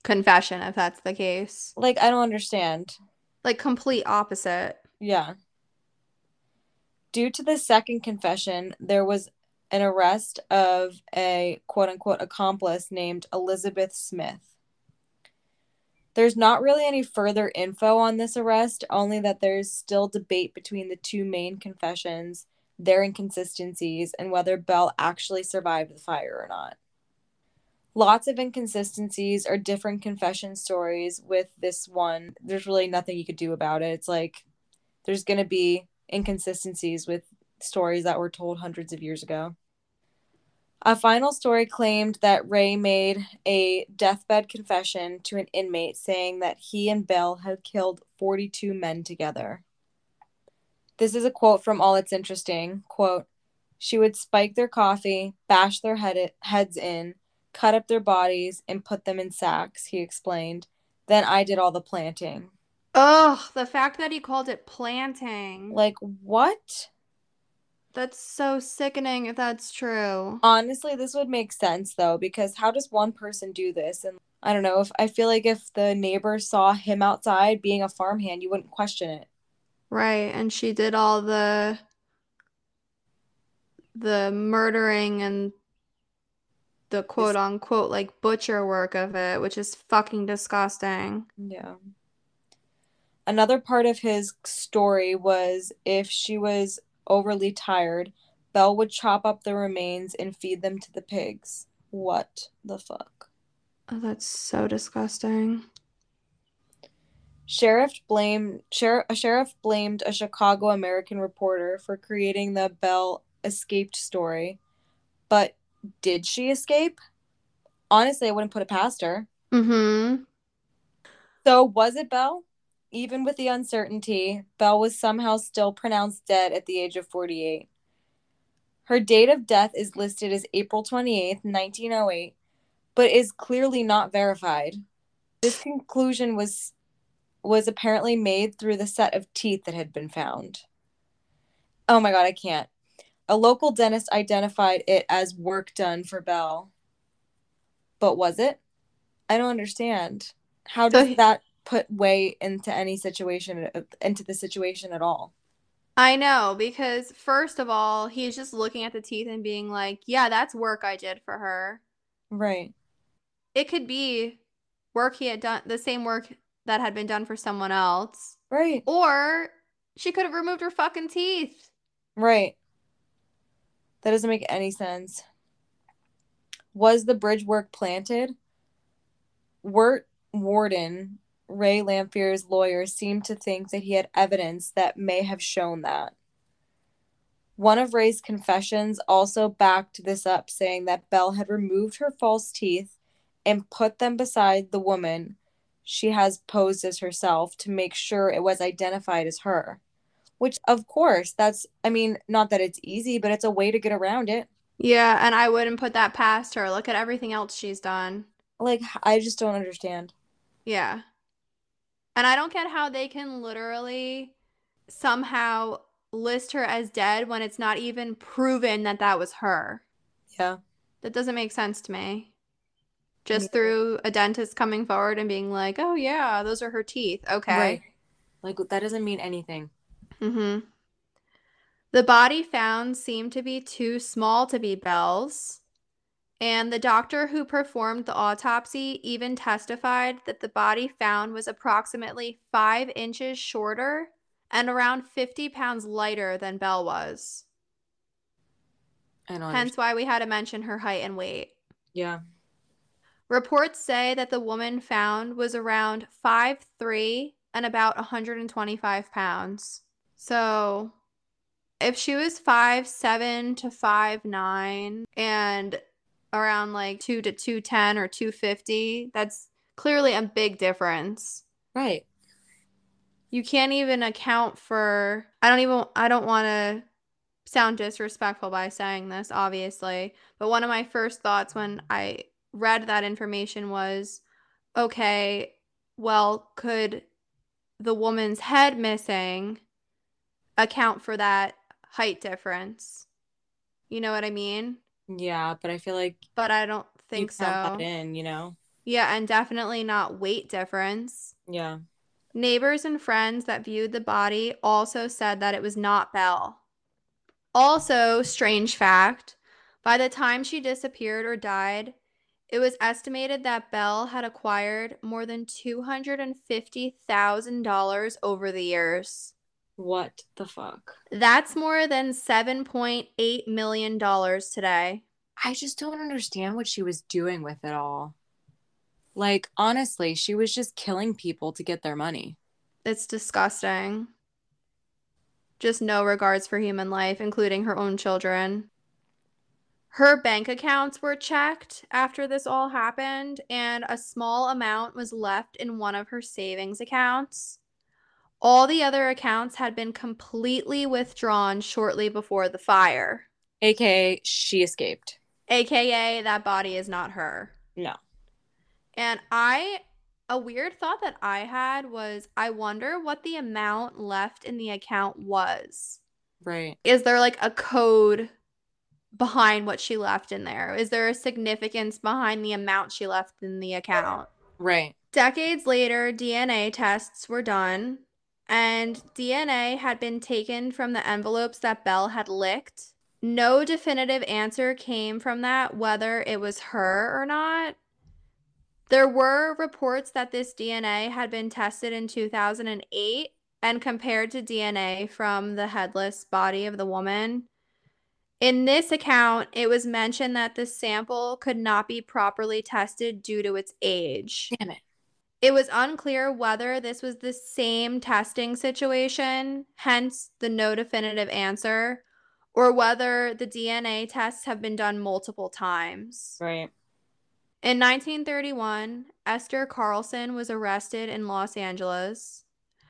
confession, if that's the case. Like, I don't understand. Like, complete opposite. Yeah. Due to the second confession, there was an arrest of a quote unquote accomplice named Elizabeth Smith. There's not really any further info on this arrest, only that there's still debate between the two main confessions, their inconsistencies, and whether Belle actually survived the fire or not. Lots of inconsistencies or different confession stories with this one. There's really nothing you could do about it. It's like there's going to be inconsistencies with stories that were told hundreds of years ago. A final story claimed that Ray made a deathbed confession to an inmate saying that he and Belle had killed 42 men together. This is a quote from All It's Interesting. Quote, she would spike their coffee, bash their head- heads in, cut up their bodies, and put them in sacks, he explained. Then I did all the planting. Ugh, the fact that he called it planting. Like, what? That's so sickening if that's true. Honestly, this would make sense though, because how does one person do this? And I don't know if I feel like if the neighbor saw him outside being a farmhand, you wouldn't question it. Right, and she did all the the murdering and the quote unquote like butcher work of it, which is fucking disgusting. Yeah. Another part of his story was if she was overly tired, Belle would chop up the remains and feed them to the pigs. What the fuck? Oh, that's so disgusting. Sheriff blamed sheriff, a sheriff blamed a Chicago American reporter for creating the Belle escaped story. But did she escape? Honestly, I wouldn't put it past her. Mm-hmm. So was it Belle? Even with the uncertainty, Belle was somehow still pronounced dead at the age of 48. Her date of death is listed as April 28th, 1908, but is clearly not verified. This conclusion was was apparently made through the set of teeth that had been found. Oh my god, I can't. A local dentist identified it as work done for Belle. But was it? I don't understand. How does so, that put weight into any situation uh, into the situation at all? I know because first of all, he's just looking at the teeth and being like, "Yeah, that's work I did for her." Right. It could be work he had done, the same work that had been done for someone else. Right. Or she could have removed her fucking teeth. Right. That doesn't make any sense. Was the bridge work planted? Wirt Worden, Ray Lamphere's lawyer, seemed to think that he had evidence that may have shown that. One of Ray's confessions also backed this up, saying that Belle had removed her false teeth and put them beside the woman she has posed as herself to make sure it was identified as her. Which, of course, that's, I mean, not that it's easy, but it's a way to get around it. Yeah, and I wouldn't put that past her. Look at everything else she's done. Like, I just don't understand. Yeah. And I don't get how they can literally somehow list her as dead when it's not even proven that that was her. Yeah. That doesn't make sense to me. Just yeah. through a dentist coming forward and being like, oh, yeah, those are her teeth. Okay. Right. Like, that doesn't mean anything. Mm-hmm. The body found seemed to be too small to be Belle's, And the doctor who performed the autopsy even testified that the body found was approximately five inches shorter and around 50 pounds lighter than Belle was. I Hence why we had to mention her height and weight. Yeah. Reports say that the woman found was around 5'3 and about 125 pounds. So if she was 5'7 to 5'9 and around like 2 to 210 or 250, that's clearly a big difference. Right. You can't even account for I don't even I don't want to sound disrespectful by saying this obviously, but one of my first thoughts when I read that information was okay, well, could the woman's head missing account for that height difference? You know what I mean? Yeah, but I feel like But I don't think so. that in, you know? Yeah, and definitely not weight difference. Yeah. Neighbors and friends that viewed the body also said that it was not Belle. Also, strange fact, by the time she disappeared or died, it was estimated that Belle had acquired more than $250,000 over the years. What the fuck? That's more than $7.8 million today. I just don't understand what she was doing with it all. Like, honestly, she was just killing people to get their money. It's disgusting. Just no regards for human life, including her own children. Her bank accounts were checked after this all happened, and a small amount was left in one of her savings accounts. All the other accounts had been completely withdrawn shortly before the fire, AKA, she escaped. aka, that body is not her. No. And I, a weird thought that I had was I wonder what the amount left in the account was. Right. Is there like a code behind what she left in there? Is there a significance behind the amount she left in the account? Right. Decades later, DNA tests were done, and DNA had been taken from the envelopes that Belle had licked. No definitive answer came from that whether it was her or not. There were reports that this DNA had been tested in 2008 and compared to DNA from the headless body of the woman. In this account, it was mentioned that the sample could not be properly tested due to its age. Damn it. It was unclear whether this was the same testing situation, hence the no definitive answer, or whether the DNA tests have been done multiple times. Right. In 1931, Esther Carlson was arrested in Los Angeles.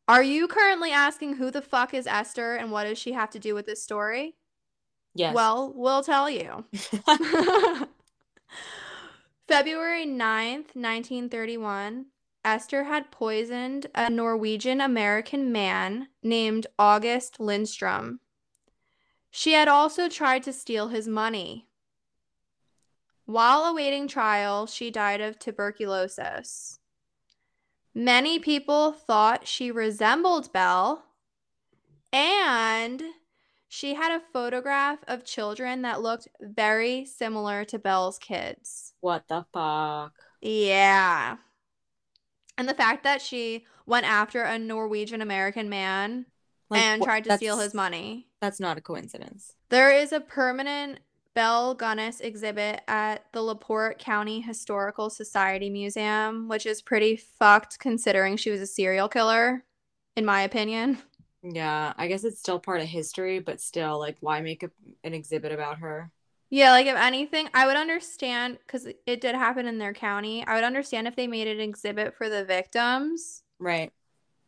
Are you currently asking who the fuck is Esther and what does she have to do with this story? Yes. Well, we'll tell you. [laughs] [laughs] February 9th, 1931, Esther had poisoned a Norwegian American man named August Lindstrom. She had also tried to steal his money. While awaiting trial, she died of tuberculosis. Many people thought she resembled Belle, and she had a photograph of children that looked very similar to Belle's kids. what the fuck? Yeah. And the fact that she went after a Norwegian American man Like, and tried to steal his money. That's not a coincidence. There is a permanent Belle Gunness exhibit at the LaPorte County Historical Society Museum, which is pretty fucked considering she was a serial killer, in my opinion. Yeah, I guess it's still part of history, but still, like, why make a, an exhibit about her? Yeah, like if anything, I would understand because it did happen in their county. I would understand if they made an exhibit for the victims, Right.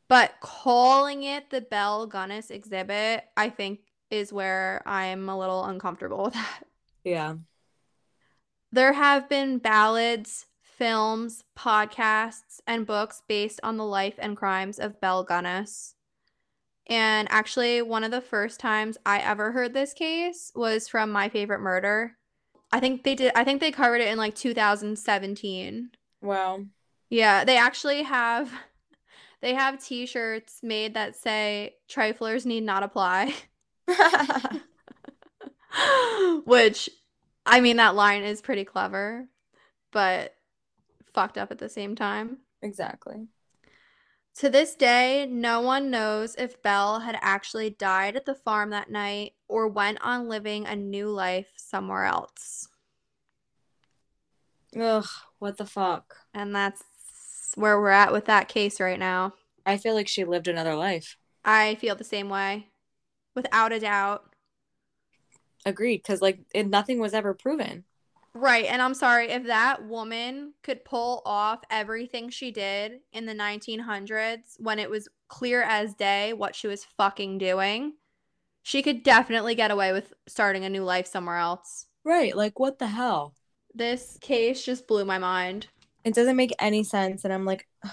but calling it the Belle Gunness exhibit, I think, is where I'm a little uncomfortable [laughs] with that. Yeah. There have been ballads, films, podcasts, and books based on the life and crimes of Belle Gunness. And actually, one of the first times I ever heard this case was from My Favorite Murder. I think they did, I think they covered it in like 2017. Well, Yeah, they actually have [laughs] they have t-shirts made that say triflers need not apply. [laughs] [laughs] Which I mean, that line is pretty clever, but fucked up at the same time. Exactly. To this day, no one knows if Belle had actually died at the farm that night or went on living a new life somewhere else. Ugh, what the fuck? And that's where we're at with that case right now. I feel like she lived another life. I feel the same way, without a doubt. Agreed, because like it, nothing was ever proven. Right. And I'm sorry if that woman could pull off everything she did in the 1900s when it was clear as day what she was fucking doing, she could definitely get away with starting a new life somewhere else. Right. Like, what the hell? This case just blew my mind. It doesn't make any sense. And I'm like, ugh,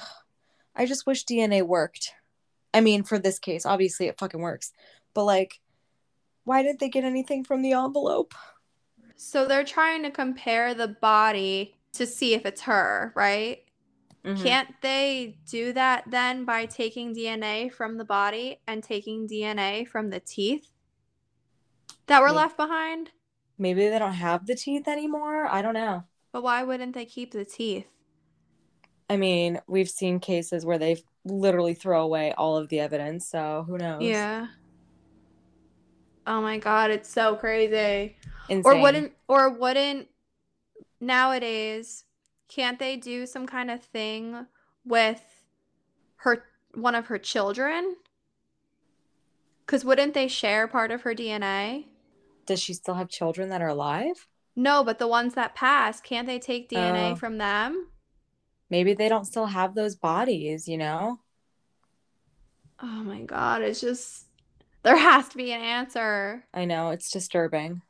I just wish DNA worked. I mean, for this case, obviously it fucking works. But like, why didn't they get anything from the envelope? So they're trying to compare the body to see if it's her, right? Mhm. Can't they do that then by taking DNA from the body and taking DNA from the teeth that were Maybe. left behind? Maybe they don't have the teeth anymore. I don't know. But why wouldn't they keep the teeth? I mean, we've seen cases where they literally throw away all of the evidence. So who knows? Yeah. Oh my god, it's so crazy. Insane. Or wouldn't or wouldn't nowadays can't they do some kind of thing with her one of her children? Cuz wouldn't they share part of her DNA? Does she still have children that are alive? No, but the ones that passed, can't they take DNA Oh. from them? Maybe they don't still have those bodies, you know? Oh my god, it's just there has to be an answer. I know, it's disturbing.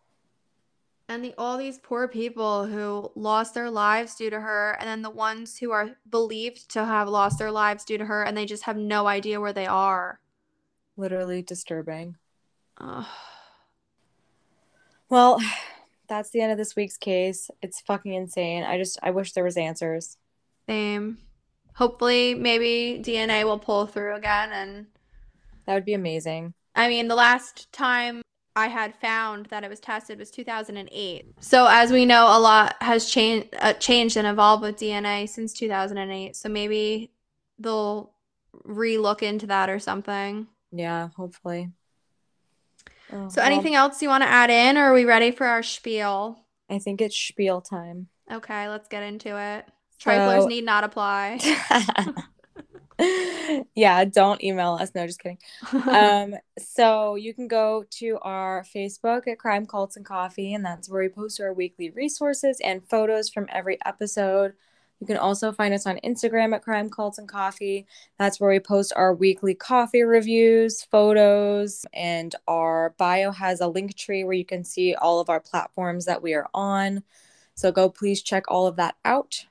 And the all these poor people who lost their lives due to her, and then the ones who are believed to have lost their lives due to her, and they just have no idea where they are. Literally disturbing. Ugh. Well, [sighs] that's the end of this week's case. It's fucking insane. I just I wish there was answers. Same. Hopefully, maybe DNA will pull through again. And That would be amazing. I mean, the last time I had found that it was tested was 2008. So as we know, a lot has changed, uh, changed and evolved with DNA since 2008. So maybe they'll re-look into that or something. Yeah, hopefully. Oh, So well, anything else you want to add in, or are we ready for our spiel? I think it's spiel time. Okay, let's get into it. Triflers So- need not apply. [laughs] [laughs] [laughs] yeah, don't email us. No, just kidding. [laughs] um, so you can go to our Facebook at Crime Cults and Coffee, and that's where we post our weekly resources and photos from every episode. You can also find us on Instagram at Crime Cults and Coffee. That's where we post our weekly coffee reviews, photos, and our bio has a link tree where you can see all of our platforms that we are on. So go please check all of that out.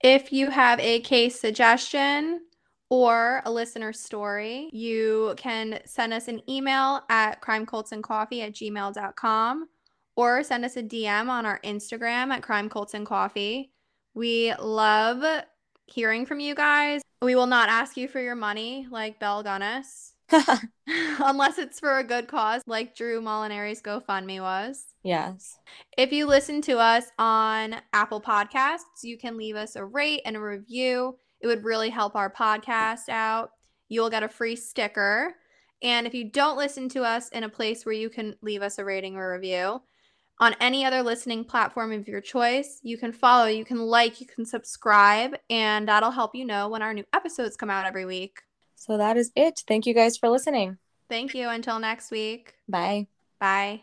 If you have a case suggestion or a listener story, you can send us an email at crimecultsandcoffee at gmail.com or send us a DM on our Instagram at crimecultsandcoffee. We love hearing from you guys. We will not ask you for your money like Belle Gunness, [laughs] [laughs] unless it's for a good cause like Drew Molinari's GoFundMe was. yes. If you listen to us on Apple Podcasts, you can leave us a rate and a review. It would really help our podcast out. You'll get a free sticker. And if you don't listen to us in a place where you can leave us a rating or review, on any other listening platform of your choice, you can follow, you can like, you can subscribe, and that'll help you know when our new episodes come out every week. So that is it. Thank you guys for listening. Thank you. Until next week. Bye. Bye.